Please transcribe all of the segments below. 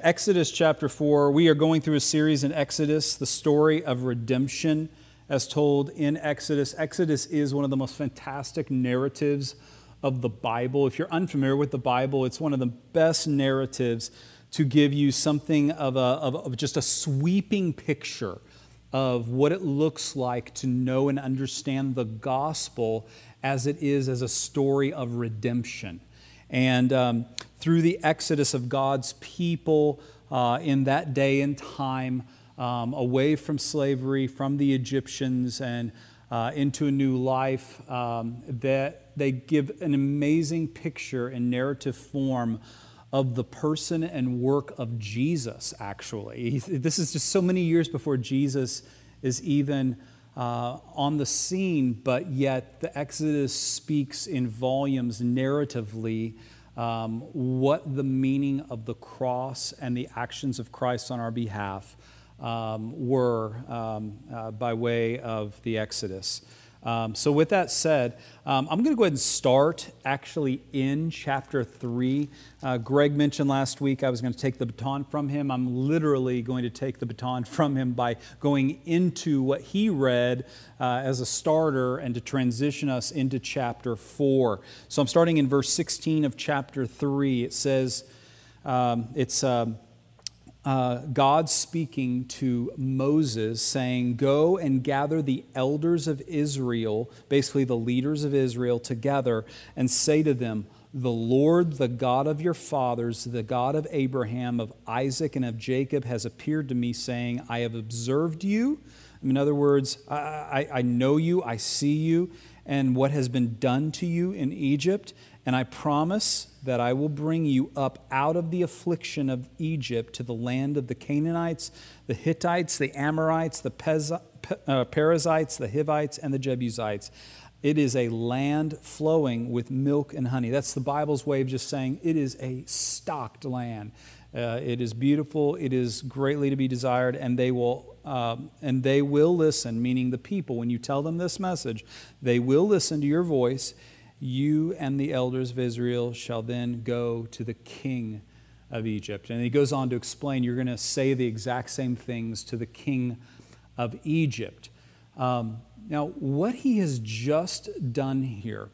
Exodus chapter 4, we are going through a series in Exodus, the story of redemption as told in Exodus. Exodus is one of the most fantastic narratives of the Bible. If you're unfamiliar with the Bible, it's one of the best narratives to give you something of, a, of, of just a sweeping picture of what it looks like to know and understand the gospel as it is as a story of redemption. And um, through the exodus of God's people uh, in that day and time, um, away from slavery, from the Egyptians, and uh, into a new life, um, that they give an amazing picture in narrative form of the person and work of Jesus, actually. This is just so many years before Jesus is even uh, on the scene, but yet the Exodus speaks in volumes narratively um, what the meaning of the cross and the actions of Christ on our behalf um, were um, uh, by way of the Exodus. Um, so, with that said, um, I'm going to go ahead and start actually in chapter 3. Uh, Greg mentioned last week I was going to take the baton from him. I'm literally going to take the baton from him by going into what he read uh, as a starter and to transition us into chapter 4. So, I'm starting in verse 16 of chapter 3. It says, um, it's. Uh, God speaking to Moses, saying, Go and gather the elders of Israel, basically the leaders of Israel, together, and say to them, The Lord, the God of your fathers, the God of Abraham, of Isaac, and of Jacob, has appeared to me, saying, I have observed you. In other words, I, I, I know you, I see you, and what has been done to you in Egypt, and I promise that I will bring you up out of the affliction of Egypt to the land of the Canaanites, the Hittites, the Amorites, the Pez- uh, Perizzites, the Hivites, and the Jebusites. It is a land flowing with milk and honey. That's the Bible's way of just saying it is a stocked land. Uh, it is beautiful. It is greatly to be desired, and they will um, and they will listen. Meaning the people, when you tell them this message, they will listen to your voice you and the elders of Israel shall then go to the king of Egypt. And he goes on to explain you're going to say the exact same things to the king of Egypt. Um, now, what he has just done here,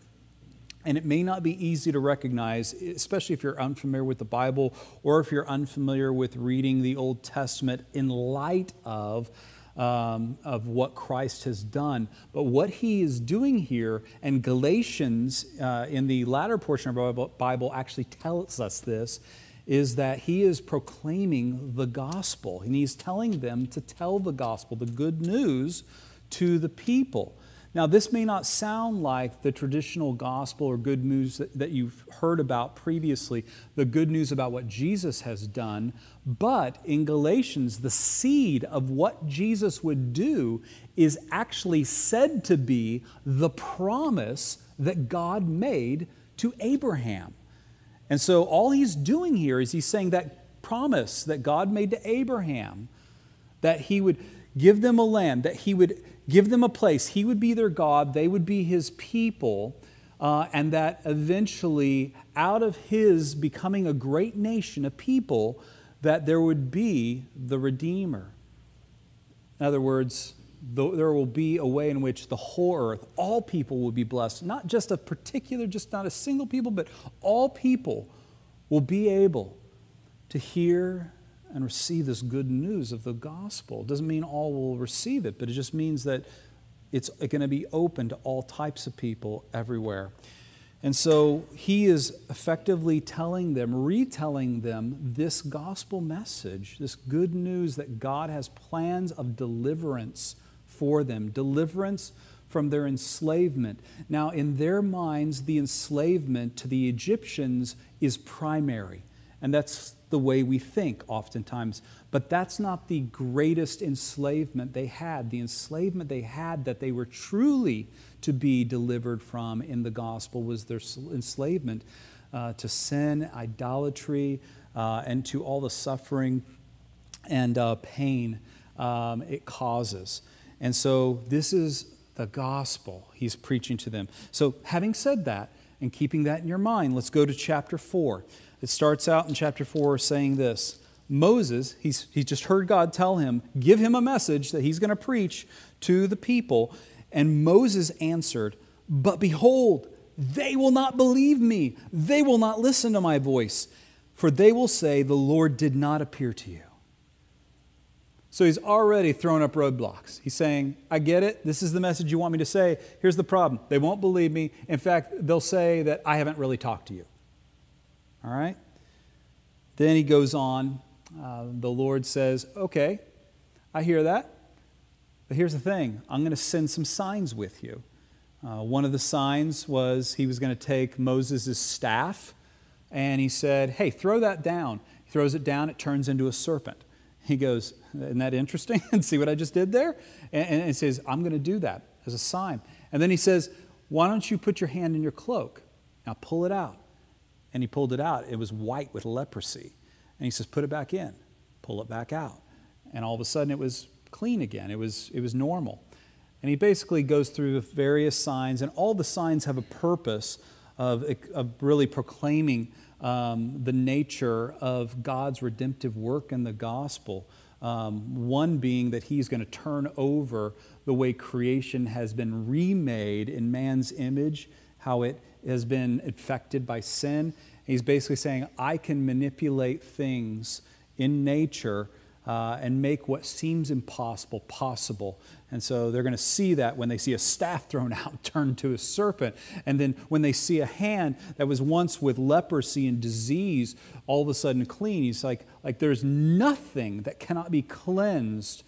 and it may not be easy to recognize, especially if you're unfamiliar with the Bible or if you're unfamiliar with reading the Old Testament in light of um, of what Christ has done. But what he is doing here, and Galatians uh, in the latter portion of our Bible actually tells us this, is that he is proclaiming the gospel. And he's telling them to tell the gospel, the good news, to the people. Now, this may not sound like the traditional gospel or good news that, that, you've heard about previously, the good news about what Jesus has done, but in Galatians, the seed of what Jesus would do is actually said to be the promise that God made to Abraham. And so, all he's doing here is he's saying that promise that God made to Abraham that he would give them a land, that he would give them a place. He would be their God, they would be his people, uh, and that eventually, out of his becoming a great nation, a people, that there would be the Redeemer. In other words, there will be a way in which the whole earth, all people will be blessed. Not just a particular, just not a single people, but all people will be able to hear and receive this good news of the gospel. It doesn't mean all will receive it, but it just means that it's going to be open to all types of people everywhere. And so he is effectively telling them, retelling them this gospel message, this good news that God has plans of deliverance for them, deliverance from their enslavement. Now, in their minds, the enslavement to the Egyptians is primary. And that's the way we think oftentimes. But that's not the greatest enslavement they had. The enslavement they had that they were truly to be delivered from in the gospel was their enslavement uh, to sin, idolatry, uh, and to all the suffering and uh, pain um, it causes. And so this is the gospel he's preaching to them. So, having said that, and keeping that in your mind, let's go to chapter 4. It starts out in chapter 4 saying this Moses, he's, he just heard God tell him, give him a message that he's going to preach to the people. And Moses answered, But behold, they will not believe me. They will not listen to my voice, for they will say, The Lord did not appear to you. So he's already thrown up roadblocks. He's saying, I get it. This is the message you want me to say. Here's the problem they won't believe me. In fact, they'll say that I haven't really talked to you. All right? Then he goes on. Uh, the Lord says, Okay, I hear that. But here's the thing I'm going to send some signs with you. Uh, one of the signs was he was going to take Moses' staff and he said, Hey, throw that down. He throws it down, it turns into a serpent. He goes, Isn't that interesting? and see what I just did there? And, and he says, I'm going to do that as a sign. And then he says, Why don't you put your hand in your cloak? Now pull it out. And he pulled it out. It was white with leprosy. And he says, Put it back in, pull it back out. And all of a sudden it was clean again, it was, it was normal. And he basically goes through various signs, and all the signs have a purpose of, of really proclaiming um, the nature of God's redemptive work in the gospel. Um, one being that he's going to turn over the way creation has been remade in man's image, how it has been affected by sin. He's basically saying, I can manipulate things in nature uh, and make what seems impossible possible. And so they're going to see that when they see a staff thrown out turned to a serpent. And then when they see a hand that was once with leprosy and disease all of a sudden clean, he's like, like there's nothing that cannot be cleansed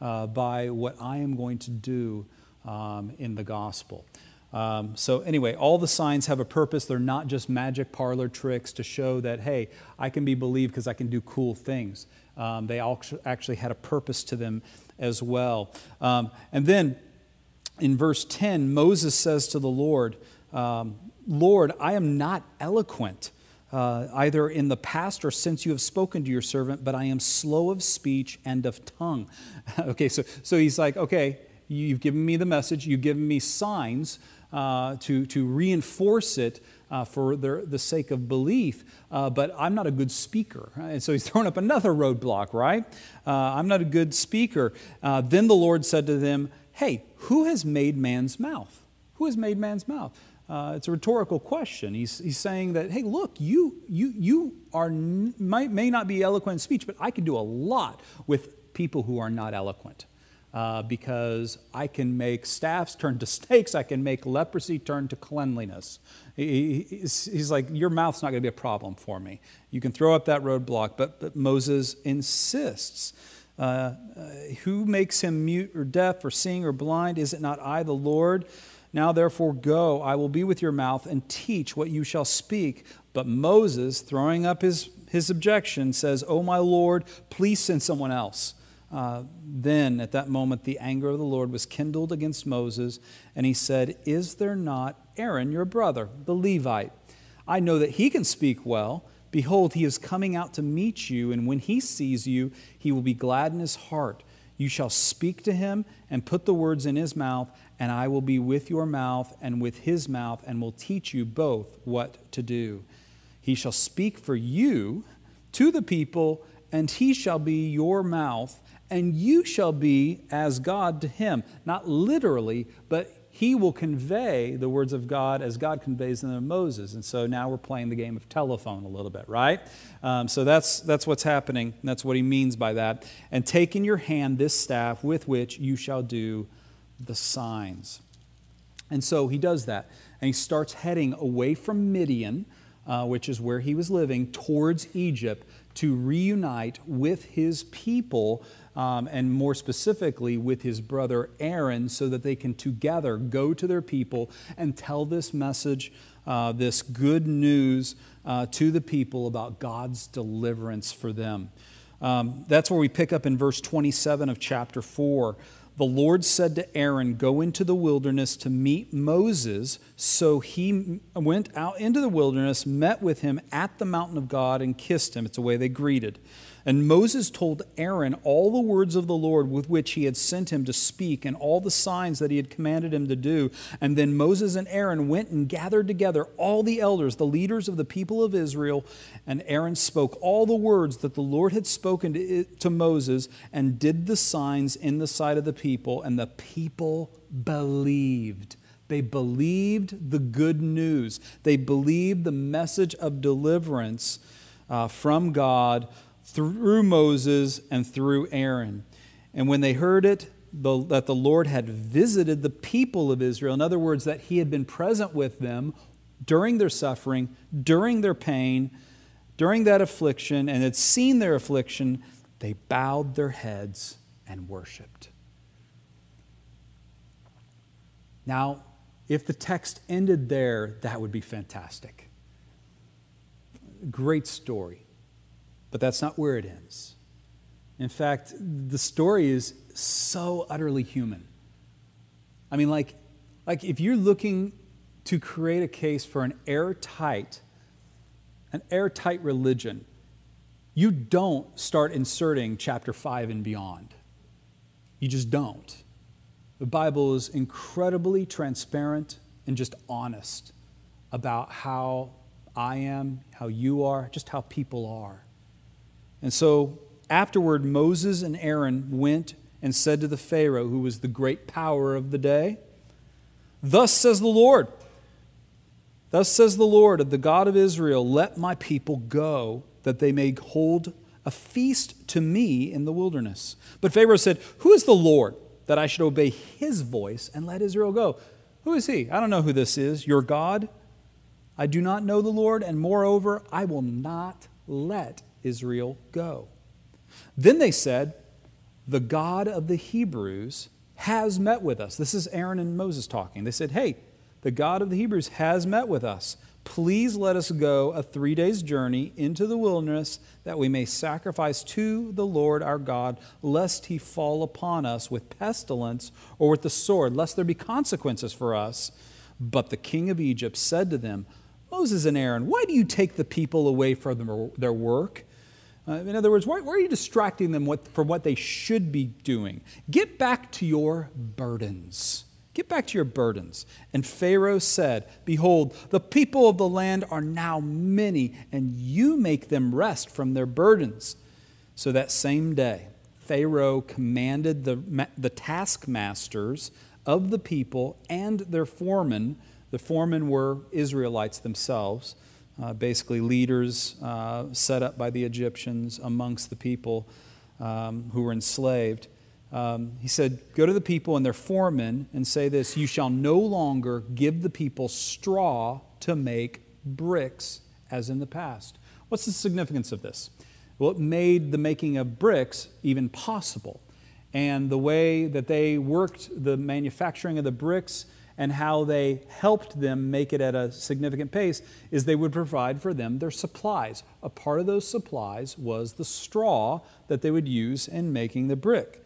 uh, by what I am going to do um, in the gospel. Um, so, anyway, all the signs have a purpose. They're not just magic parlor tricks to show that, hey, I can be believed because I can do cool things. Um, they actually had a purpose to them as well. Um, and then in verse 10, Moses says to the Lord, um, Lord, I am not eloquent. Uh, either in the past or since you have spoken to your servant, but I am slow of speech and of tongue. okay, so, so he's like, okay, you've given me the message, you've given me signs uh, to, to reinforce it, uh, for the, the sake of belief, uh, but I'm not a good speaker. And so he's thrown up another roadblock, right? Uh, I'm not a good speaker. Uh, then the Lord said to them, Hey, who has made man's mouth? Who has made man's mouth? Uh, it's a rhetorical question. He's, he's saying that, hey, look, you, you, you are, might, may not be eloquent in speech, but I can do a lot with people who are not eloquent uh, because I can make staffs turn to snakes, I can make leprosy turn to cleanliness. He, he's, he's, like, Your mouth's not going to be a problem for me. You can throw up that roadblock. But, but Moses insists. Uh, uh, who makes him mute or deaf or seeing or blind? Is it not I, the Lord? Now, therefore, go. I will be with your mouth and teach what you shall speak. But Moses, throwing up his, his objection, says, Oh, my Lord, please send someone else. Uh, then at that moment, the anger of the Lord was kindled against Moses, and he said, Is there not Aaron, your brother, the Levite? I know that he can speak well. Behold, he is coming out to meet you, and when he sees you, he will be glad in his heart. You shall speak to him and put the words in his mouth, and I will be with your mouth and with his mouth, and will teach you both what to do. He shall speak for you to the people, and he shall be your mouth and you shall be as God to him. Not literally, but he will convey the words of God as God conveys them to Moses. And so now we're playing the game of telephone a little bit, right? Um, so that's, that's what's happening. That's what he means by that. And take in your hand this staff with which you shall do the signs. And so he does that. And he starts heading away from Midian, uh, which is where he was living, towards Egypt to reunite with his people um, and more specifically with his brother Aaron, so that they can together go to their people and tell this message, uh, this good news uh, to the people about God's deliverance for them. Um, that's where we pick up in verse 27 of chapter 4. The Lord said to Aaron, Go into the wilderness to meet Moses. So he went out into the wilderness, met with him at the mountain of God, and kissed him. It's the way they greeted. And Moses told Aaron all the words of the Lord with which he had sent him to speak, and all the signs that he had commanded him to do. And then Moses and Aaron went and gathered together all the elders, the leaders of the people of Israel. And Aaron spoke all the words that the Lord had spoken to, to Moses, and did the signs in the sight of the people. And the people believed. They believed the good news, they believed the message of deliverance uh, from God through Moses and through Aaron. And when they heard it, the, that the Lord had visited the people of Israel, in other words, that He had been present with them during their suffering, during their pain, during that affliction, and had seen their affliction, they bowed their heads and worshiped. Now, if the text ended there, that would be fantastic. Great story. But that's not where it ends. In fact, the story is so utterly human. I mean, like, like if you're looking to create a case for an airtight, an airtight religion, you don't start inserting chapter 5 and beyond. You just don't. The Bible is incredibly transparent and just honest about how I am, how you are, just how people are. And so afterward, Moses and Aaron went and said to the Pharaoh, who was the great power of the day, Thus says the Lord, Thus says the Lord, of the God of Israel, let my people go, that they may hold a feast to me in the wilderness. But Pharaoh said, Who is the Lord that I should obey his voice and let Israel go? Who is he? I don't know who this is. Your God? I do not know the Lord, and moreover, I will not let Israel go. Then they said, The God of the Hebrews has met with us. This is Aaron and Moses talking. They said, Hey, the God of the Hebrews has met with us. Please let us go a three days' journey into the wilderness that we may sacrifice to the Lord our God, lest he fall upon us with pestilence or with the sword, lest there be consequences for us. But the king of Egypt said to them, Moses and Aaron, why do you take the people away from their work? Uh, in other words, why, why, are you distracting them from what they should be doing? Get back to your burdens. Get back to your burdens. And Pharaoh said, Behold, the people of the land are now many, and you make them rest from their burdens. So that same day, Pharaoh commanded the, the taskmasters of the people and their foremen, the foremen were Israelites themselves, uh, basically leaders uh, set up by the Egyptians amongst the people um, who were enslaved. Um, he said, Go to the people and their foremen and say this You shall no longer give the people straw to make bricks as in the past. What's the significance of this? Well, it made the making of bricks even possible. And the way that they worked the manufacturing of the bricks and how they helped them make it at a significant pace is they would provide for them their supplies. A part of those supplies was the straw that they would use in making the brick.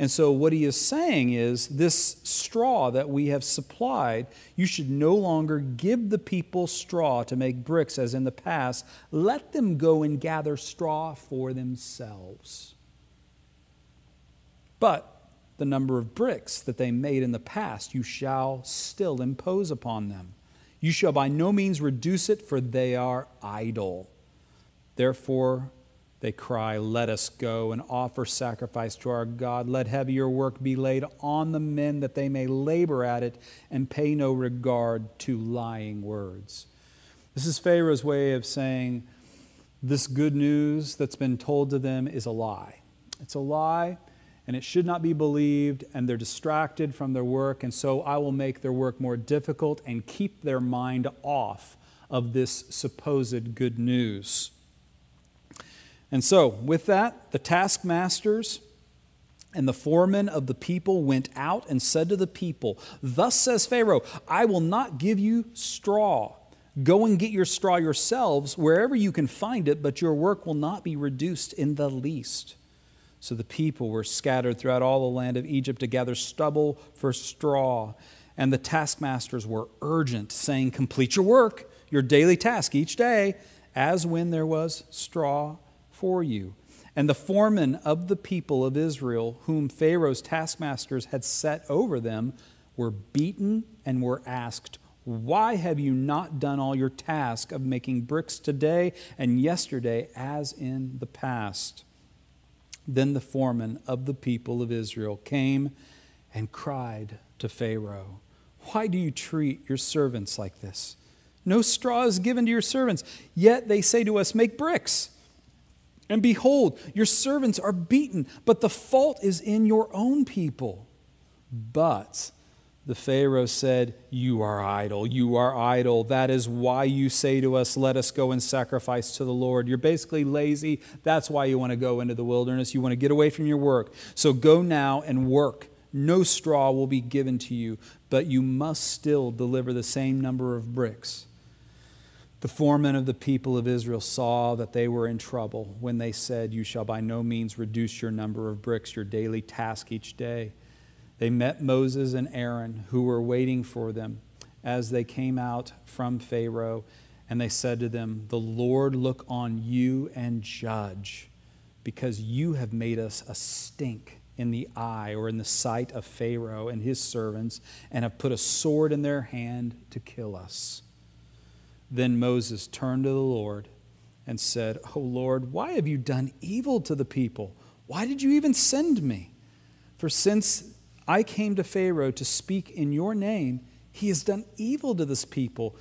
And so, what he is saying is this straw that we have supplied, you should no longer give the people straw to make bricks as in the past. Let them go and gather straw for themselves. But the number of bricks that they made in the past, you shall still impose upon them. You shall by no means reduce it, for they are idle. Therefore, they cry, Let us go and offer sacrifice to our God. Let heavier work be laid on the men that they may labor at it and pay no regard to lying words. This is Pharaoh's way of saying this good news that's been told to them is a lie. It's a lie and it should not be believed, and they're distracted from their work, and so I will make their work more difficult and keep their mind off of this supposed good news. And so, with that, the taskmasters and the foremen of the people went out and said to the people, Thus says Pharaoh, I will not give you straw. Go and get your straw yourselves wherever you can find it, but your work will not be reduced in the least. So the people were scattered throughout all the land of Egypt to gather stubble for straw. And the taskmasters were urgent, saying, Complete your work, your daily task each day, as when there was straw for you. And the foremen of the people of Israel, whom Pharaoh's taskmasters had set over them, were beaten and were asked, Why have you not done all your task of making bricks today and yesterday as in the past? Then the foreman of the people of Israel came and cried to Pharaoh, Why do you treat your servants like this? No straw is given to your servants, yet they say to us, Make bricks. And behold, your servants are beaten, but the fault is in your own people. But the Pharaoh said, You are idle, you are idle. That is why you say to us, Let us go and sacrifice to the Lord. You're basically lazy. That's why you want to go into the wilderness. You want to get away from your work. So go now and work. No straw will be given to you, but you must still deliver the same number of bricks. The foremen of the people of Israel saw that they were in trouble when they said, You shall by no means reduce your number of bricks, your daily task each day. They met Moses and Aaron, who were waiting for them as they came out from Pharaoh, and they said to them, The Lord look on you and judge, because you have made us a stink in the eye or in the sight of Pharaoh and his servants, and have put a sword in their hand to kill us. Then Moses turned to the Lord and said, O Lord, why have you done evil to the people? Why did you even send me? For since I came to Pharaoh to speak in your name, he has done evil to this people,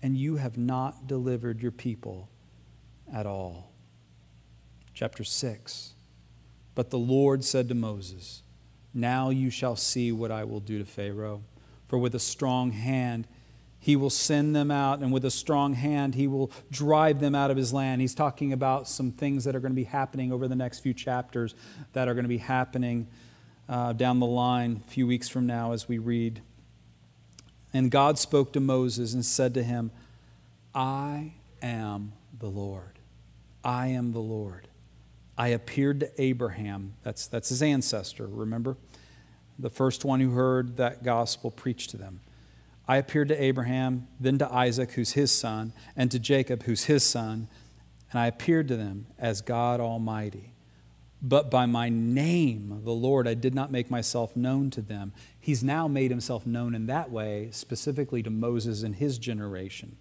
and you have not delivered your people at all. Chapter 6. But the Lord said to Moses, Now you shall see what I will do to Pharaoh, for with a strong hand, he will send them out, and with a strong hand, he will drive them out of his land. He's talking about some things that are going to be happening over the next few chapters that are going to be happening uh, down the line a few weeks from now as we read. And God spoke to Moses and said to him, I am the Lord. I am the Lord. I appeared to Abraham, that's, that's his ancestor, remember? The first one who heard that gospel preached to them. I appeared to Abraham, then to Isaac, who's his son, and to Jacob, who's his son, and I appeared to them as God Almighty. But by my name, the Lord, I did not make myself known to them. He's now made himself known in that way, specifically to Moses and his generation.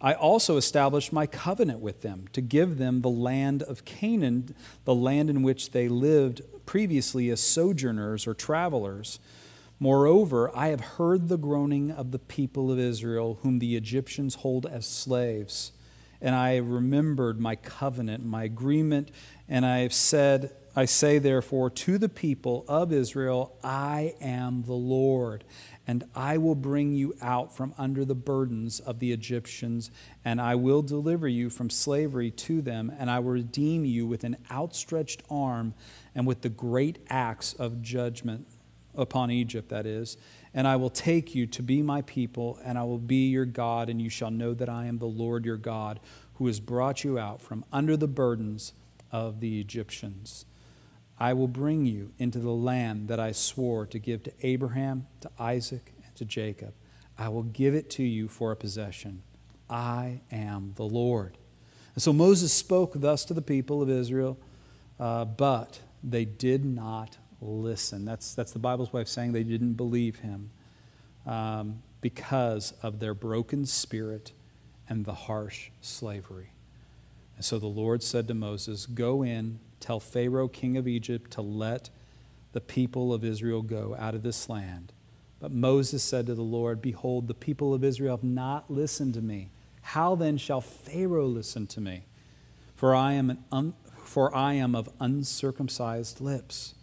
I also established my covenant with them to give them the land of Canaan, the land in which they lived previously as sojourners or travelers Moreover, I have heard the groaning of the people of Israel, whom the Egyptians hold as slaves. And I remembered my covenant, my agreement, and I have said, I say therefore to the people of Israel, I am the Lord, and I will bring you out from under the burdens of the Egyptians, and I will deliver you from slavery to them, and I will redeem you with an outstretched arm and with the great acts of judgment upon Egypt, that is. And I will take you to be my people, and I will be your God, and you shall know that I am the Lord your God, who has brought you out from under the burdens of the Egyptians. I will bring you into the land that I swore to give to Abraham, to Isaac, and to Jacob. I will give it to you for a possession. I am the Lord. And so Moses spoke thus to the people of Israel, uh, but they did not listen. That's, that's the Bible's way of saying they didn't believe him um, because of their broken spirit and the harsh slavery. And so the Lord said to Moses, Go in, tell Pharaoh, king of Egypt, to let the people of Israel go out of this land. But Moses said to the Lord, Behold, the people of Israel have not listened to me. How then shall Pharaoh listen to me? For I am, an un- for I am of uncircumcised lips.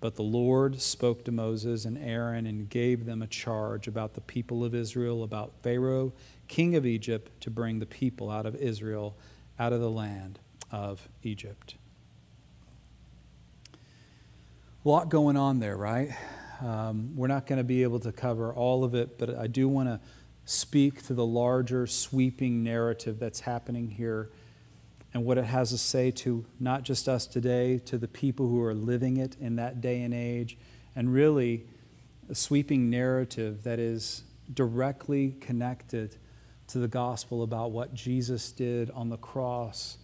But the Lord spoke to Moses and Aaron and gave them a charge about the people of Israel, about Pharaoh, king of Egypt, to bring the people out of Israel out of the land of Egypt. A lot going on there, right? Um, we're not going to be able to cover all of it, but I do want to speak to the larger, sweeping narrative that's happening here and what it has to say to not just us today, to the people who are living it in that day and age, and really a sweeping narrative that is directly connected to the gospel about what Jesus did on the cross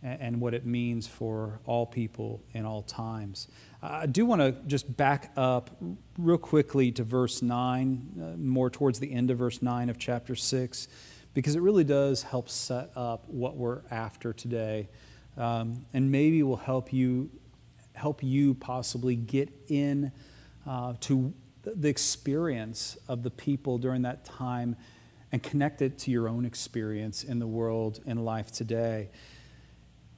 and, what it means for all people in all times. I do want to just back up real quickly to verse 9, uh, more towards the end of verse 9 of chapter 6, because it really does help set up what we're after today. Um, and maybe will help you help you possibly get in uh, to the experience of the people during that time and connect it to your own experience in the world and life today.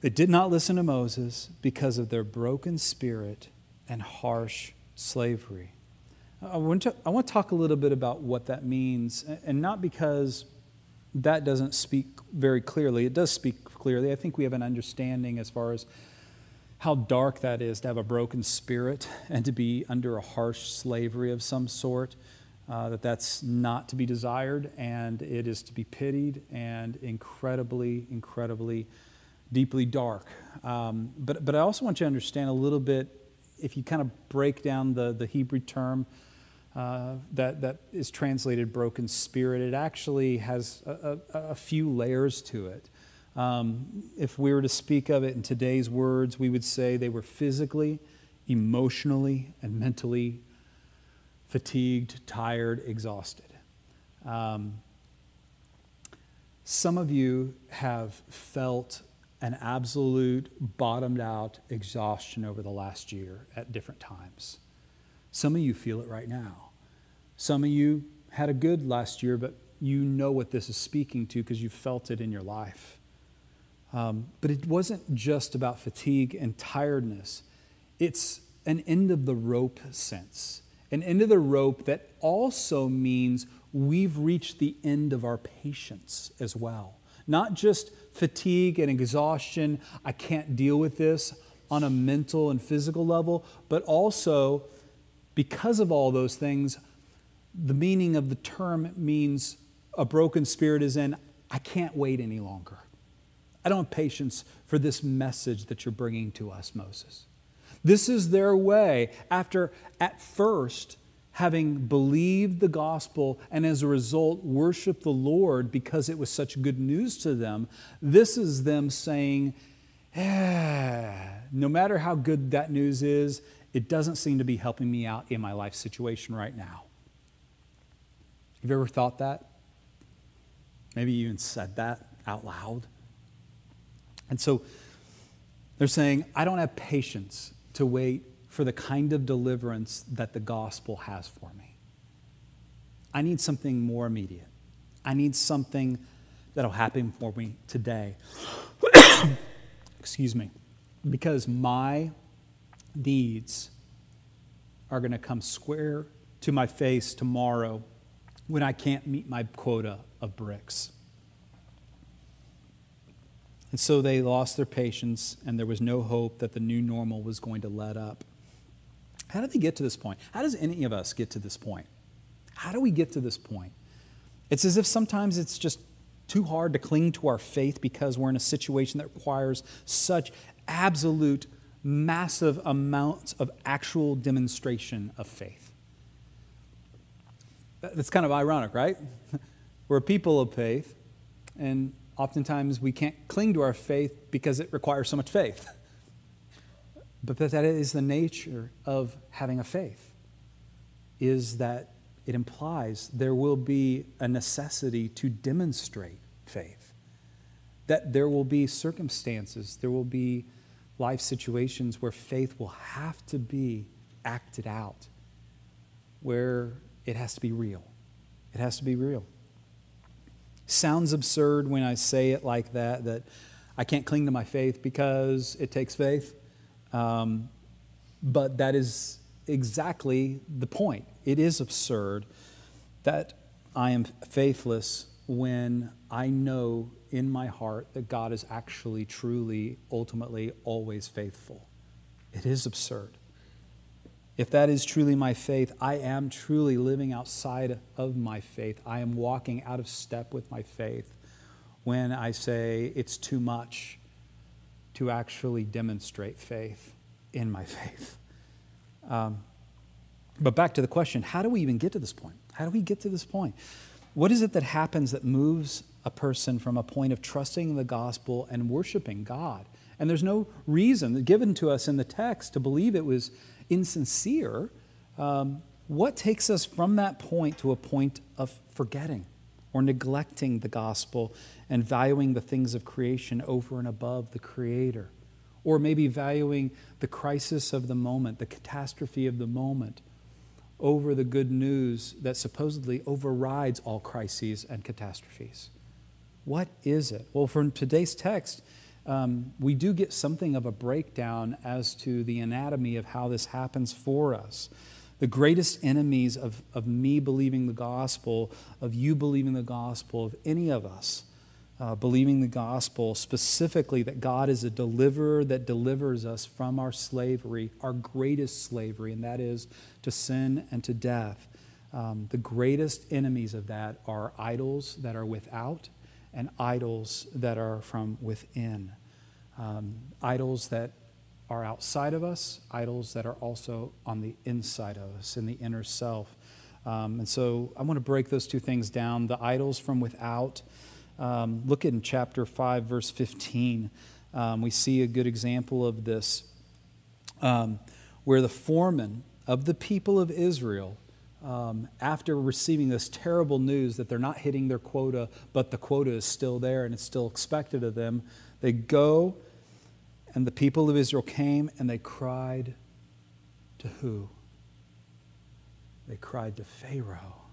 They did not listen to Moses because of their broken spirit and harsh slavery. I want, to, I want to talk a little bit about what that means, and not because that doesn't speak very clearly. It does speak clearly. I think we have an understanding as far as how dark that is to have a broken spirit and to be under a harsh slavery of some sort. Uh, that that's not to be desired and it is to be pitied and incredibly, incredibly, deeply dark. Um, but, but I also want you to understand a little bit if you kind of break down the, the Hebrew term uh, that, that is translated broken spirit, it actually has a, a, a few layers to it. Um, if we were to speak of it in today's words, we would say they were physically, emotionally, and mentally fatigued, tired, exhausted. Um, some of you have felt an absolute bottomed out exhaustion over the last year at different times. Some of you feel it right now. Some of you had a good last year, but you know what this is speaking to because you felt it in your life. Um, but it wasn't just about fatigue and tiredness, it's an end of the rope sense. An end of the rope that also means we've reached the end of our patience as well. Not just fatigue and exhaustion, I can't deal with this on a mental and physical level, but also because of all those things, the meaning of the term means a broken spirit is in, I can't wait any longer. I don't have patience for this message that you're bringing to us, Moses. This is their way after, at first, having believed the gospel and as a result worshiped the Lord because it was such good news to them, this is them saying, eh, no matter how good that news is, it doesn't seem to be helping me out in my life situation right now. Have you ever thought that? Maybe you even said that out loud. And so they're saying, I don't have patience to wait for the kind of deliverance that the gospel has for me. I need something more immediate. I need something that'll happen for me today. Excuse me. Because my needs are going to come square to my face tomorrow when I can't meet my quota of bricks. And so they lost their patience, and there was no hope that the new normal was going to let up. How did they get to this point? How does any of us get to this point? How do we get to this point? It's as if sometimes it's just too hard to cling to our faith because we're in a situation that requires such absolute, massive amounts of actual demonstration of faith. That's kind of ironic, right? We're people of faith, and oftentimes we can't cling to our faith because it requires so much faith. But that is the nature of having a faith, is that it implies there will be a necessity to demonstrate faith. That there will be circumstances, there will be life situations where faith will have to be acted out, where it has to be real. It has to be real. Sounds absurd when I say it like that, that I can't cling to my faith because it takes faith. Um, but that is exactly the point. It is absurd that I am faithless when I know in my heart that God is actually, truly, ultimately, always faithful. It is absurd. If that is truly my faith, I am truly living outside of my faith. I am walking out of step with my faith when I say it's too much to actually demonstrate faith in my faith. Um, but back to the question how do we even get to this point? How do we get to this point? What is it that happens that moves a person from a point of trusting the gospel and worshiping God And there's no reason given to us in the text to believe it was insincere. Um, what takes us from that point to a point of forgetting or neglecting the gospel and valuing the things of creation over and above the Creator? Or maybe valuing the crisis of the moment, the catastrophe of the moment, over the good news that supposedly overrides all crises and catastrophes. What is it? Well, from today's text, um, we do get something of a breakdown as to the anatomy of how this happens for us. The greatest enemies of, of me believing the gospel, of you believing the gospel, of any of us uh, believing the gospel, specifically that God is a deliverer that delivers us from our slavery, our greatest slavery, and that is to sin and to death. Um, the greatest enemies of that are idols that are without and idols that are from within. Um, idols that are outside of us, idols that are also on the inside of us, in the inner self. Um, and so I want to break those two things down the idols from without. Um, look in chapter 5, verse 15. Um, we see a good example of this um, where the foreman of the people of Israel, um, after receiving this terrible news that they're not hitting their quota, but the quota is still there and it's still expected of them, they go and the people of Israel came and they cried to who? They cried to Pharaoh.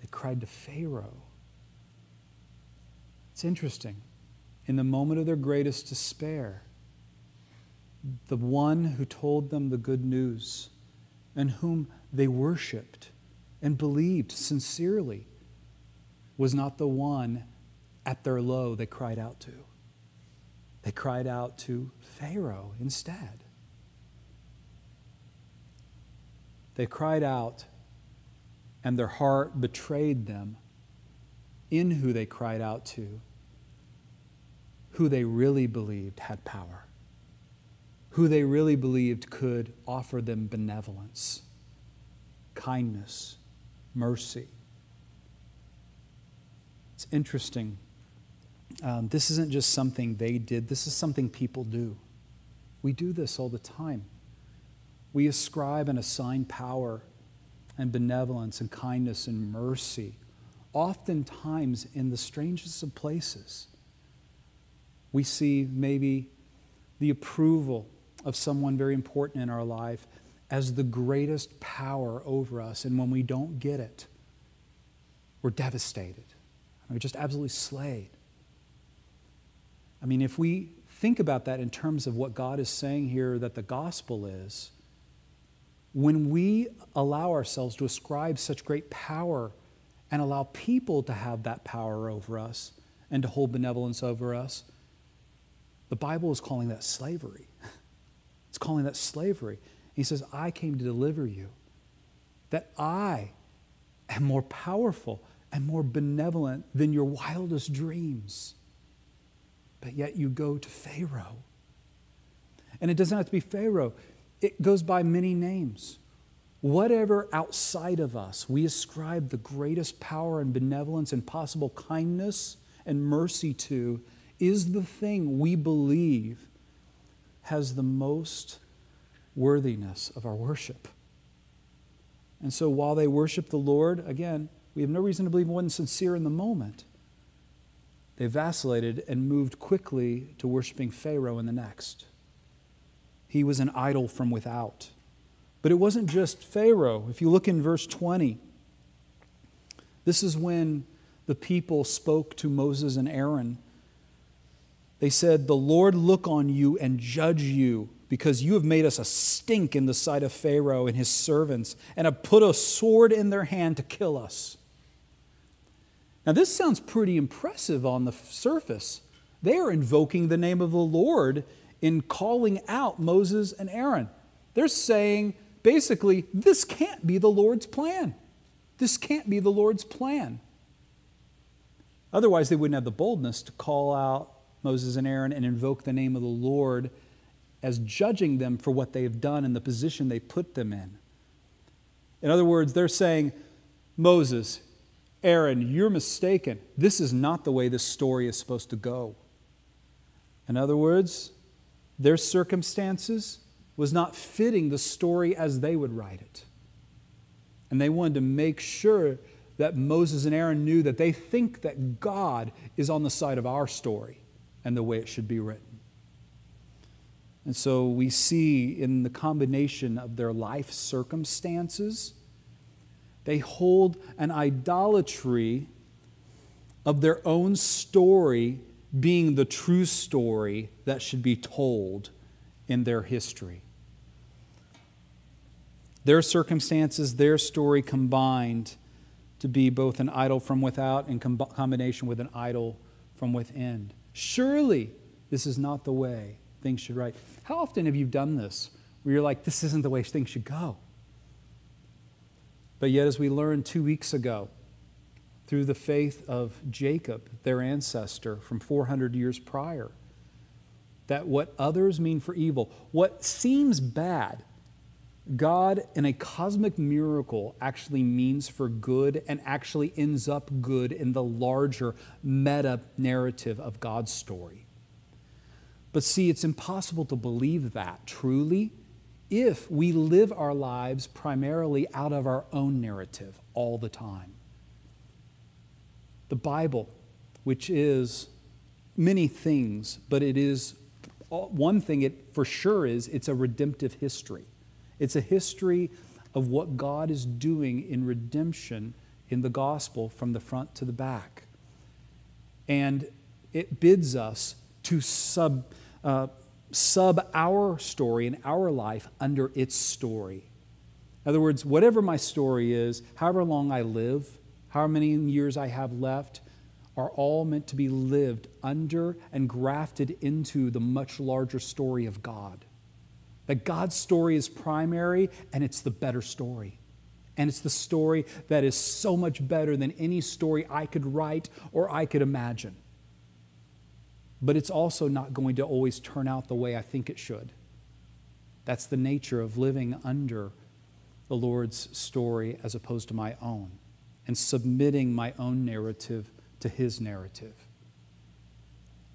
They cried to Pharaoh. It's interesting. In the moment of their greatest despair, the one who told them the good news and whom they worshiped and believed sincerely was not the one at their low they cried out to. They cried out to Pharaoh instead. They cried out, and their heart betrayed them in who they cried out to, who they really believed had power, who they really believed could offer them benevolence, kindness, mercy. It's interesting. Um, this isn't just something they did, this is something people do. We do this all the time. We ascribe and assign power and benevolence and kindness and mercy oftentimes in the strangest of places. We see maybe the approval of someone very important in our life as the greatest power over us. And when we don't get it, we're devastated. We're just absolutely slayed. I mean, if we think about that in terms of what God is saying here that the gospel is, when we allow ourselves to ascribe such great power and allow people to have that power over us and to hold benevolence over us, the Bible is calling that slavery. It's calling that slavery. He says, I came to deliver you, that I am more powerful and more benevolent than your wildest dreams. But yet you go to Pharaoh. And it doesn't have to be Pharaoh, it goes by many names. Whatever outside of us we ascribe the greatest power and benevolence and possible kindness and mercy to is the thing we believe has the most worthiness of our worship. And so while they worship the Lord, again, we have no reason to believe it wasn't sincere in the moment. They vacillated and moved quickly to worshiping Pharaoh in the next. He was an idol from without. But it wasn't just Pharaoh. If you look in verse 20, this is when the people spoke to Moses and Aaron. They said, The Lord look on you and judge you, because you have made us a stink in the sight of Pharaoh and his servants, and have put a sword in their hand to kill us. Now, this sounds pretty impressive on the surface. They are invoking the name of the Lord in calling out Moses and Aaron. They're saying, basically, this can't be the Lord's plan. This can't be the Lord's plan. Otherwise, they wouldn't have the boldness to call out Moses and Aaron and invoke the name of the Lord as judging them for what they have done and the position they put them in. In other words, they're saying, Moses, Aaron, you're mistaken. This is not the way this story is supposed to go. In other words, Their circumstances was not fitting the story as they would write it. And they wanted to make sure that Moses and Aaron knew that they think that God is on the side of our story and the way it should be written. And so we see in the combination of their life circumstances, they hold an idolatry of their own story being the true story that should be told in their history. Their circumstances, their story combined to be both an idol from without in combination with an idol from within. Surely this is not the way things should write. How often have you done this where you're like, this isn't the way things should go? But yet, as we learned two weeks ago, through the faith of Jacob, their ancestor from 400 years prior, that what others mean for evil, what seems bad, God, in a cosmic miracle, actually means for good and actually ends up good in the larger meta narrative of God's story. But see, it's impossible to believe that truly if we live our lives primarily out of our own narrative all the time. The Bible, which is many things, but it is uh, one thing it for sure is it's a redemptive history. It's a history of what God is doing in redemption in the gospel from the front to the back. And it bids us to sub, uh, sub our story and our life under its story. In other words, whatever my story is, however long I live, however many years I have left, are all meant to be lived under and grafted into the much larger story of God. That God's story is primary and it's the better story. And it's the story that is so much better than any story I could write or I could imagine. But it's also not going to always turn out the way I think it should. That's the nature of living under the Lord's story as opposed to my own and submitting my own narrative to His narrative.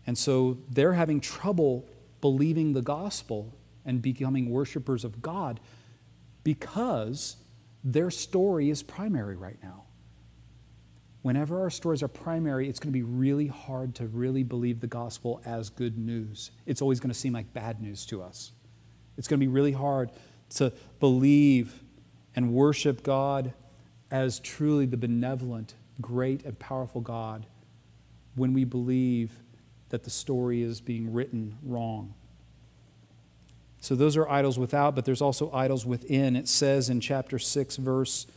And so they're having trouble believing the gospel and becoming worshipers of God because their story is primary right now. Whenever our stories are primary, it's going to be really hard to really believe the gospel as good news. It's always going to seem like bad news to us. It's going to be really hard to believe and worship God as truly the benevolent, great, and powerful God when we believe that the story is being written wrong. So those are idols without, but there's also idols within. It says in chapter 6, verse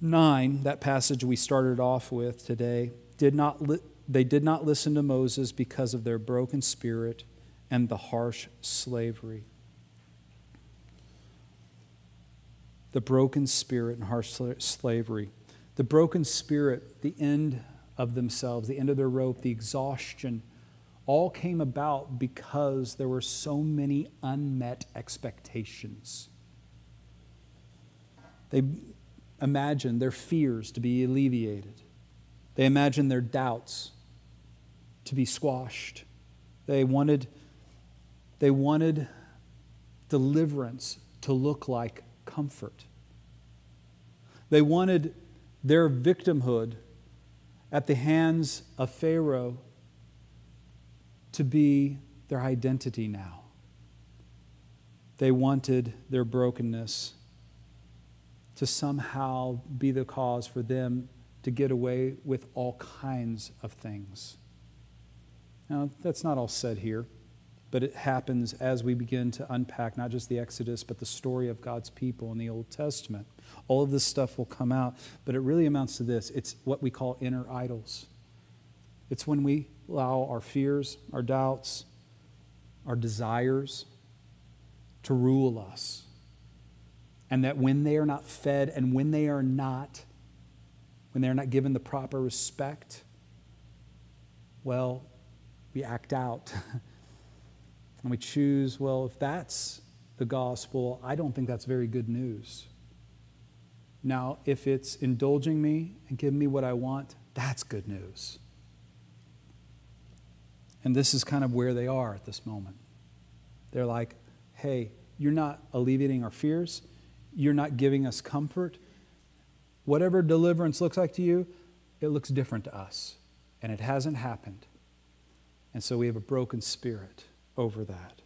9, that passage we started off with today, did not li- they did not listen to Moses because of their broken spirit and the harsh slavery. The broken spirit and harsh slavery. The broken spirit, the end of themselves, the end of their rope, the exhaustion all came about because there were so many unmet expectations. They imagined their fears to be alleviated, they imagined their doubts to be squashed. They wanted, they wanted deliverance to look like comfort. They wanted their victimhood at the hands of Pharaoh to be their identity now. They wanted their brokenness to somehow be the cause for them to get away with all kinds of things. Now, that's not all said here, but it happens as we begin to unpack not just the Exodus, but the story of God's people in the Old Testament. All of this stuff will come out, but it really amounts to this it's what we call inner idols. It's when we allow our fears, our doubts, our desires to rule us. And that when they are not fed and when they are not, when they're not given the proper respect, well, we act out. and we choose, well, if that's the gospel, I don't think that's very good news. Now, if it's indulging me and giving me what I want, that's good news. And this is kind of where they are at this moment. They're like, hey, you're not alleviating our fears. You're not giving us comfort. Whatever deliverance looks like to you, it looks different to us. And it hasn't happened. And so we have a broken spirit over that.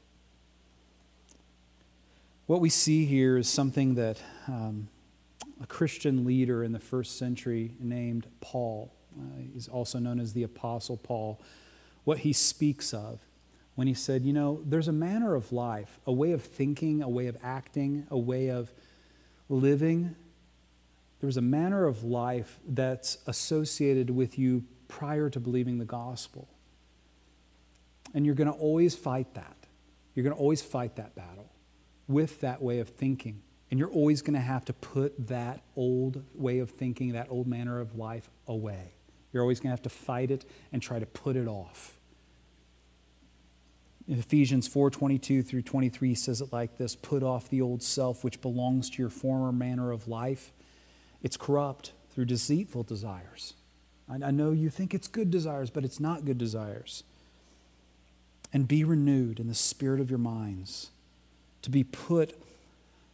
What we see here is something that um, a Christian leader in the first century named Paul, uh, he's also known as the Apostle Paul, what he speaks of when he said, You know, there's a manner of life, a way of thinking, a way of acting, a way of living. There's a manner of life that's associated with you prior to believing the gospel. And you're going to always fight that. You're going to always fight that battle with that way of thinking. And you're always going to have to put that old way of thinking, that old manner of life away. You're always going to have to fight it and try to put it off. Ephesians 4:22 through 23 says it like this, put off the old self which belongs to your former manner of life. It's corrupt through deceitful desires. I know you think it's good desires, but it's not good desires. And be renewed in the spirit of your minds to be put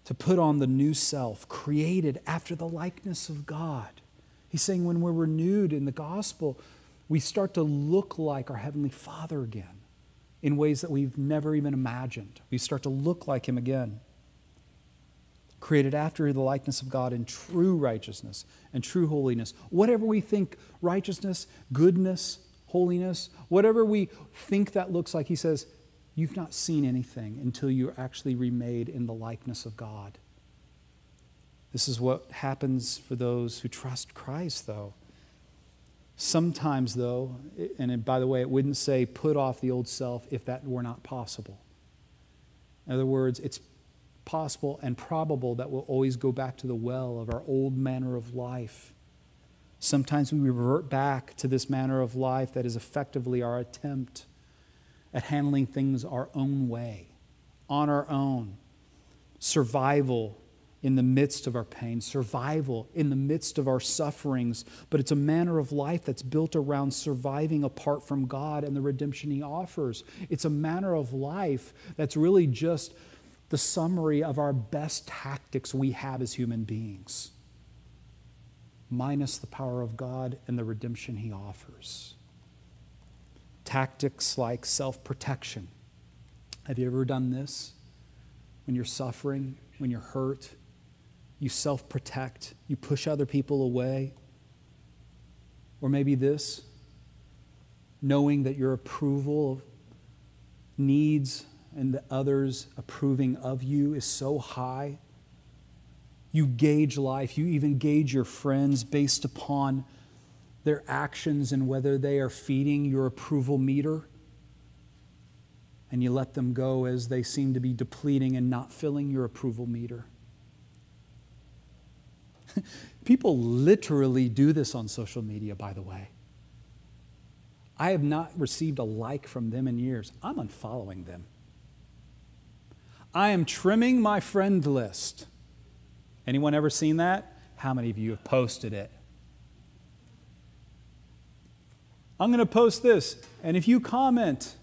to put on the new self created after the likeness of God. He's saying when we're renewed in the gospel, we start to look like our heavenly Father again in ways that we've never even imagined. We start to look like him again. Created after the likeness of God in true righteousness and true holiness. Whatever we think righteousness, goodness, holiness, whatever we think that looks like, he says, You've not seen anything until you're actually remade in the likeness of God. This is what happens for those who trust Christ, though. Sometimes, though, and by the way, it wouldn't say put off the old self if that were not possible. In other words, it's possible and probable that we'll always go back to the well of our old manner of life. Sometimes we revert back to this manner of life that is effectively our attempt at handling things our own way, on our own. Survival in the midst of our pain, survival in the midst of our sufferings, but it's a manner of life that's built around surviving apart from God and the redemption He offers. It's a manner of life that's really just the summary of our best tactics we have as human beings, minus the power of God and the redemption He offers tactics like self protection. Have you ever done this? When you're suffering, when you're hurt, you self protect, you push other people away. Or maybe this knowing that your approval needs and the others approving of you is so high. You gauge life, you even gauge your friends based upon their actions and whether they are feeding your approval meter. And you let them go as they seem to be depleting and not filling your approval meter. People literally do this on social media, by the way. I have not received a like from them in years. I'm unfollowing them. I am trimming my friend list. Anyone ever seen that? How many of you have posted it? I'm going to post this. And if you comment,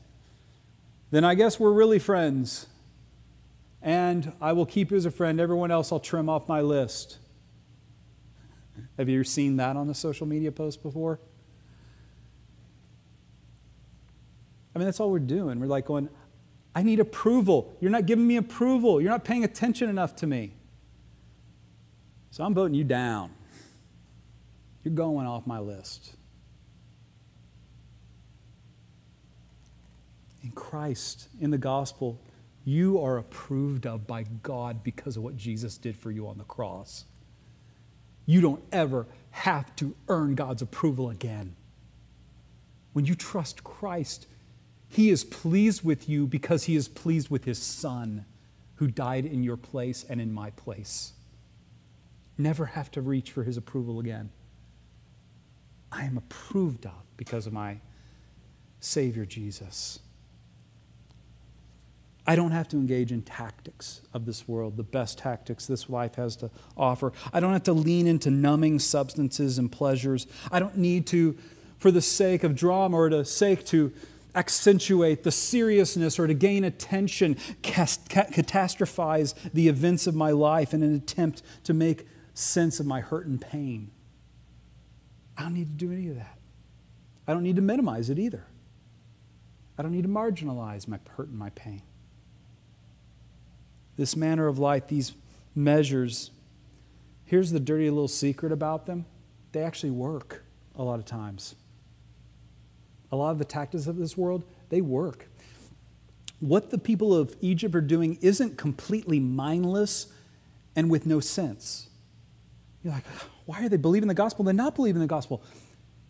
then I guess we're really friends. And I will keep you as a friend. Everyone else I'll trim off my list. Have you seen that on a social media post before? I mean, that's all we're doing. We're like going, I need approval. You're not giving me approval. You're not paying attention enough to me. So I'm voting you down. You're going off my list. in Christ, in the gospel, you are approved of by God because of what Jesus did for you on the cross. You don't ever have to earn God's approval again. When you trust Christ, He is pleased with you because He is pleased with His Son who died in your place and in my place. Never have to reach for His approval again. I am approved of because of my Savior Jesus. I don't have to engage in tactics of this world, the best tactics this life has to offer. I don't have to lean into numbing substances and pleasures. I don't need to, for the sake of drama or the sake to accentuate the seriousness or to gain attention, catastrophize the events of my life in an attempt to make sense of my hurt and pain. I don't need to do any of that. I don't need to minimize it either. I don't need to marginalize my hurt and my pain. This manner of life, these measures, here's the dirty little secret about them they actually work a lot of times. A lot of the tactics of this world, they work. What the people of Egypt are doing isn't completely mindless and with no sense. You're like, why are they believing the gospel? They're not believing the gospel.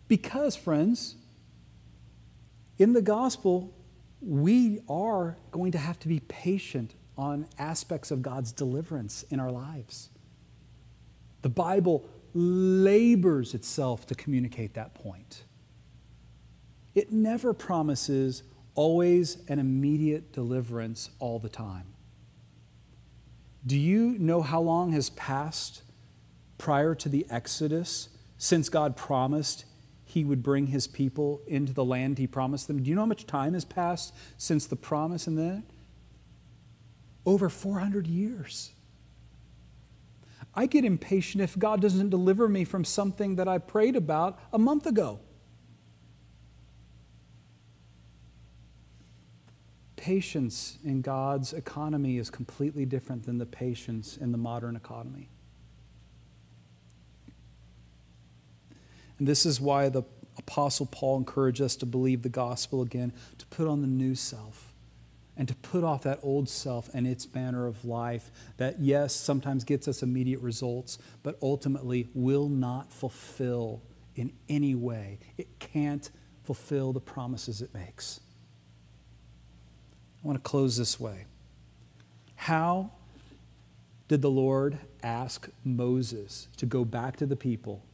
Because, friends, in the gospel, we are going to have to be patient on aspects of God's deliverance in our lives. The Bible labors itself to communicate that point. It never promises always an immediate deliverance all the time. Do you know how long has passed prior to the Exodus since God promised he would bring his people into the land he promised them. Do you know how much time has passed since the promise and then? Over 400 years. I get impatient if God doesn't deliver me from something that I prayed about a month ago. Patience in God's economy is completely different than the patience in the modern economy. And this is why the Apostle Paul encouraged us to believe the gospel again, to put on the new self, and to put off that old self and its manner of life that, yes, sometimes gets us immediate results, but ultimately will not fulfill in any way. It can't fulfill the promises it makes. I want to close this way. How did the Lord ask Moses to go back to the people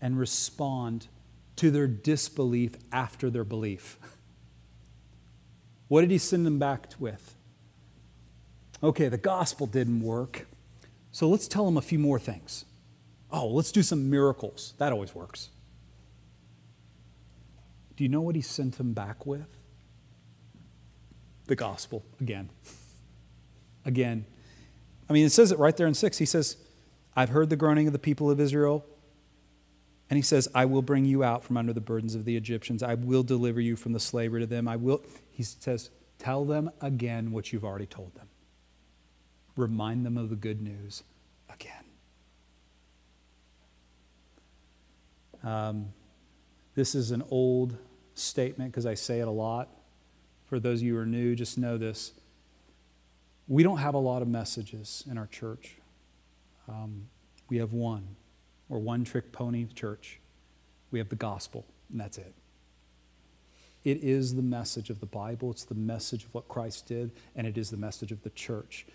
and respond to their disbelief after their belief. What did he send them back with? Okay, the gospel didn't work, so let's tell them a few more things. Oh, let's do some miracles. That always works. Do you know what he sent them back with? The gospel again. Again. I mean, it says it right there in 6. He says, I've heard the groaning of the people of Israel. And he says, I will bring you out from under the burdens of the Egyptians. I will deliver you from the slavery to them. I will, he says, tell them again what you've already told them. Remind them of the good news again. Um, this is an old statement because I say it a lot. For those of you who are new, just know this. We don't have a lot of messages in our church. Um, we have one or one trick pony church. We have the gospel, and that's it. It is the message of the Bible, it's the message of what Christ did, and it is the message of the church.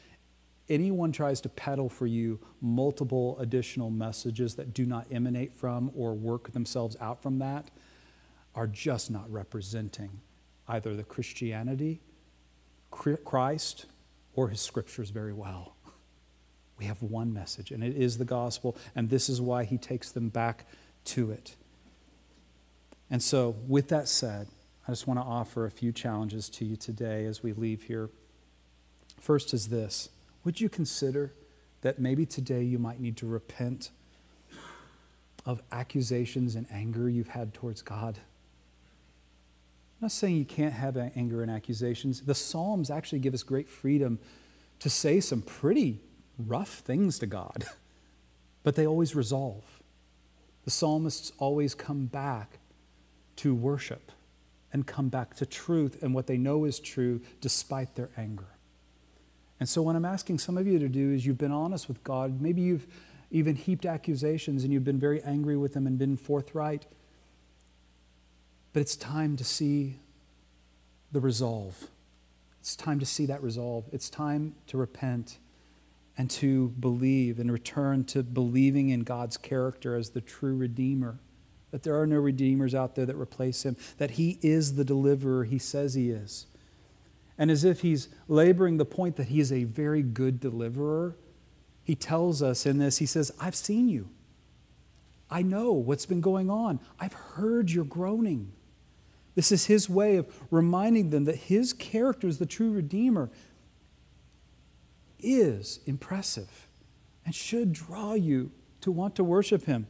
Anyone tries to peddle for you multiple additional messages that do not emanate from or work themselves out from that are just not representing either the Christianity, Christ, or his scriptures very well. We have one message, and it is the gospel, and this is why he takes them back to it. And so, with that said, I just want to offer a few challenges to you today as we leave here. First is this Would you consider that maybe today you might need to repent of accusations and anger you've had towards God? I'm not saying you can't have anger and accusations. The Psalms actually give us great freedom to say some pretty rough things to God, but they always resolve. The psalmists always come back to worship and come back to truth and what they know is true despite their anger. And so, what I'm asking some of you to do is you've been honest with God. Maybe you've even heaped accusations and you've been very angry with Him and been forthright. But it's time to see the resolve. It's time to see that resolve. It's time to repent and to believe and return to believing in God's character as the true Redeemer. That there are no Redeemers out there that replace him, that he is the deliverer he says he is. And as if he's laboring the point that he is a very good deliverer, he tells us in this, he says, I've seen you. I know what's been going on. I've heard your groaning. This is his way of reminding them that his character as the true Redeemer is impressive and should draw you to want to worship him.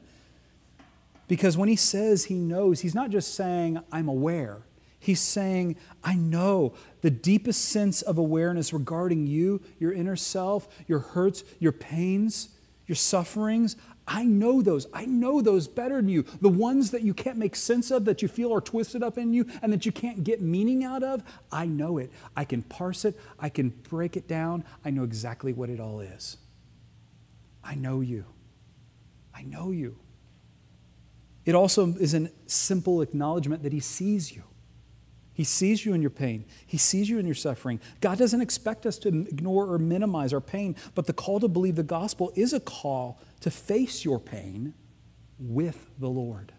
Because when he says he knows, he's not just saying, I'm aware. He's saying, I know the deepest sense of awareness regarding you, your inner self, your hurts, your pains, your sufferings. I know those. I know those better than you. The ones that you can't make sense of, that you feel are twisted up in you, and that you can't get meaning out of. I know it. I can parse it. I can break it down. I know exactly what it all is. I know you. I know you. It also is a simple acknowledgement that He sees you. He sees you in your pain. He sees you in your suffering. God doesn't expect us to ignore or minimize our pain, but the call to believe the gospel is a call to face your pain with the Lord.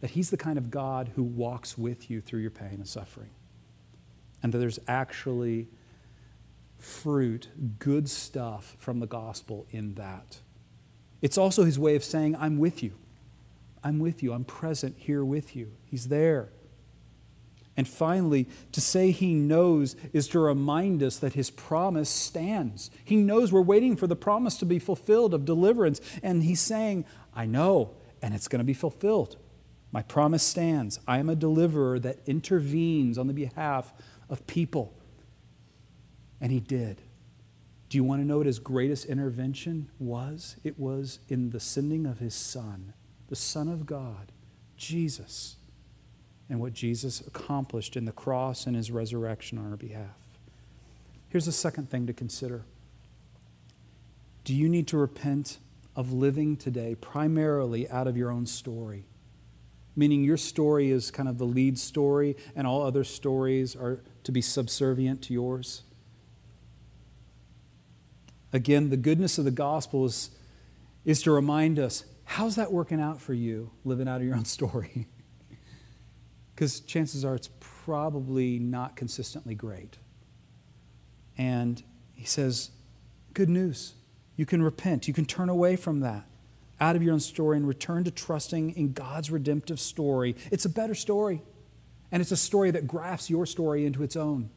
That He's the kind of God who walks with you through your pain and suffering. And that there's actually fruit, good stuff from the gospel in that. It's also His way of saying, I'm with you. I'm with you. I'm present here with you. He's there. And finally, to say he knows is to remind us that his promise stands. He knows we're waiting for the promise to be fulfilled of deliverance. And he's saying, I know, and it's going to be fulfilled. My promise stands. I am a deliverer that intervenes on the behalf of people. And he did. Do you want to know what his greatest intervention was? It was in the sending of his son the Son of God, Jesus, and what Jesus accomplished in the cross and his resurrection on our behalf. Here's the second thing to consider Do you need to repent of living today primarily out of your own story? Meaning your story is kind of the lead story, and all other stories are to be subservient to yours. Again, the goodness of the gospel is, is to remind us How's that working out for you, living out of your own story? Because chances are it's probably not consistently great. And he says, Good news. You can repent, you can turn away from that out of your own story and return to trusting in God's redemptive story. It's a better story, and it's a story that grafts your story into its own.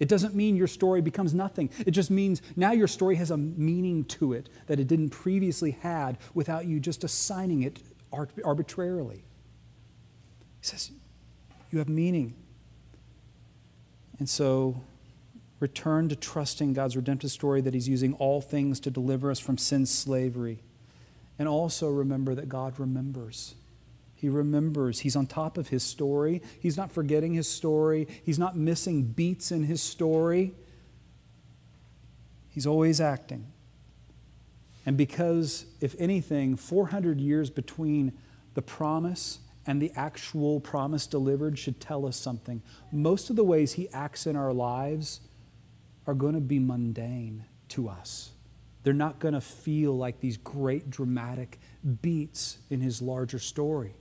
It doesn't mean your story becomes nothing. It just means now your story has a meaning to it that it didn't previously had without you just assigning it arbitrarily. He says, You have meaning. And so return to trusting God's redemptive story that He's using all things to deliver us from sin's slavery. And also remember that God remembers. He remembers. He's on top of his story. He's not forgetting his story. He's not missing beats in his story. He's always acting. And because, if anything, 400 years between the promise and the actual promise delivered should tell us something. Most of the ways he acts in our lives are going to be mundane to us. They're not going to feel like these great dramatic beats in his larger story.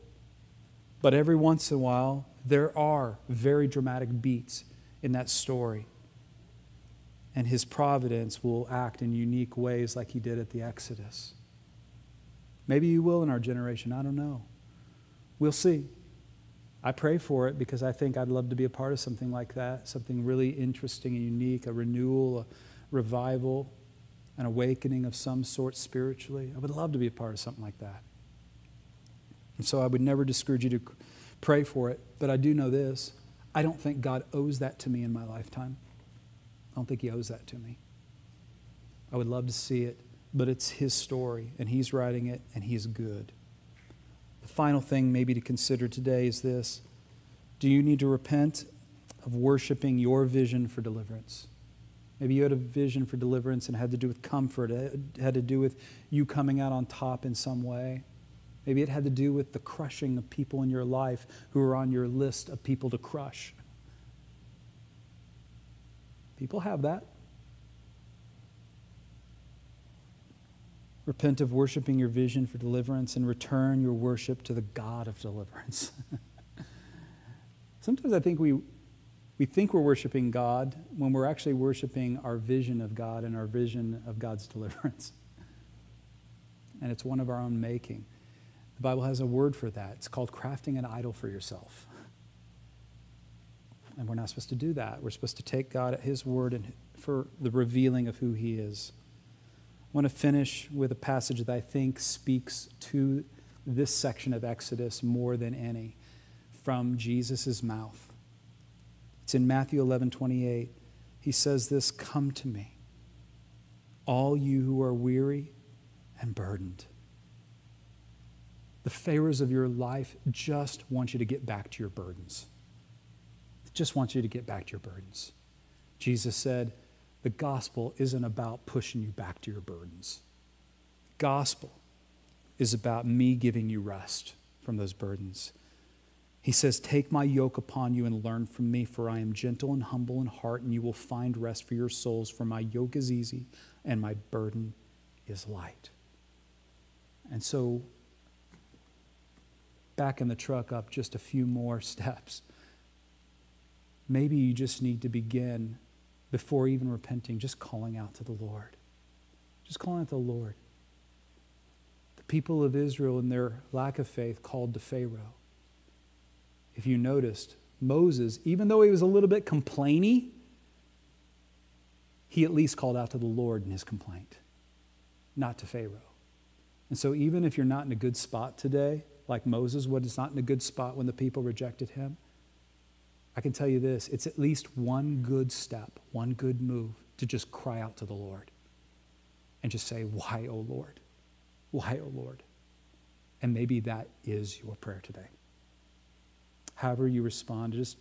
But every once in a while, there are very dramatic beats in that story. And his providence will act in unique ways like he did at the Exodus. Maybe he will in our generation. I don't know. We'll see. I pray for it because I think I'd love to be a part of something like that, something really interesting and unique, a renewal, a revival, an awakening of some sort spiritually. I would love to be a part of something like that. And so I would never discourage you to pray for it, but I do know this. I don't think God owes that to me in my lifetime. I don't think He owes that to me. I would love to see it, but it's His story, and He's writing it, and He's good. The final thing, maybe, to consider today is this Do you need to repent of worshiping your vision for deliverance? Maybe you had a vision for deliverance and had to do with comfort, it had to do with you coming out on top in some way. Maybe it had to do with the crushing of people in your life who are on your list of people to crush. People have that. Repent of worshiping your vision for deliverance and return your worship to the God of deliverance. Sometimes I think we, we think we're worshiping God when we're actually worshiping our vision of God and our vision of God's deliverance. And it's one of our own making. The Bible has a word for that. It's called crafting an idol for yourself. And we're not supposed to do that. We're supposed to take God at His word and for the revealing of who He is. I want to finish with a passage that I think speaks to this section of Exodus more than any from Jesus' mouth. It's in Matthew 11 28. He says this Come to me, all you who are weary and burdened. The pharaohs of your life just want you to get back to your burdens. Just want you to get back to your burdens. Jesus said, the gospel isn't about pushing you back to your burdens. Gospel is about me giving you rest from those burdens. He says, Take my yoke upon you and learn from me, for I am gentle and humble in heart, and you will find rest for your souls. For my yoke is easy and my burden is light. And so, back in the truck up just a few more steps. Maybe you just need to begin before even repenting, just calling out to the Lord. Just calling out to the Lord. The people of Israel, in their lack of faith, called to Pharaoh. If you noticed, Moses, even though he was a little bit complainy, he at least called out to the Lord in his complaint, not to Pharaoh. And so, even if you're not in a good spot today, like Moses was not in a good spot when the people rejected him, I can tell you this it's at least one good step, one good move to just cry out to the Lord and just say, Why, O Lord? Why, O Lord? And maybe that is your prayer today. However, you respond, I just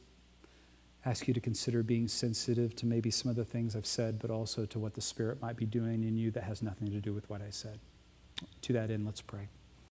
ask you to consider being sensitive to maybe some of the things I've said, but also to what the Spirit might be doing in you that has nothing to do with what I said. To that end, let's pray.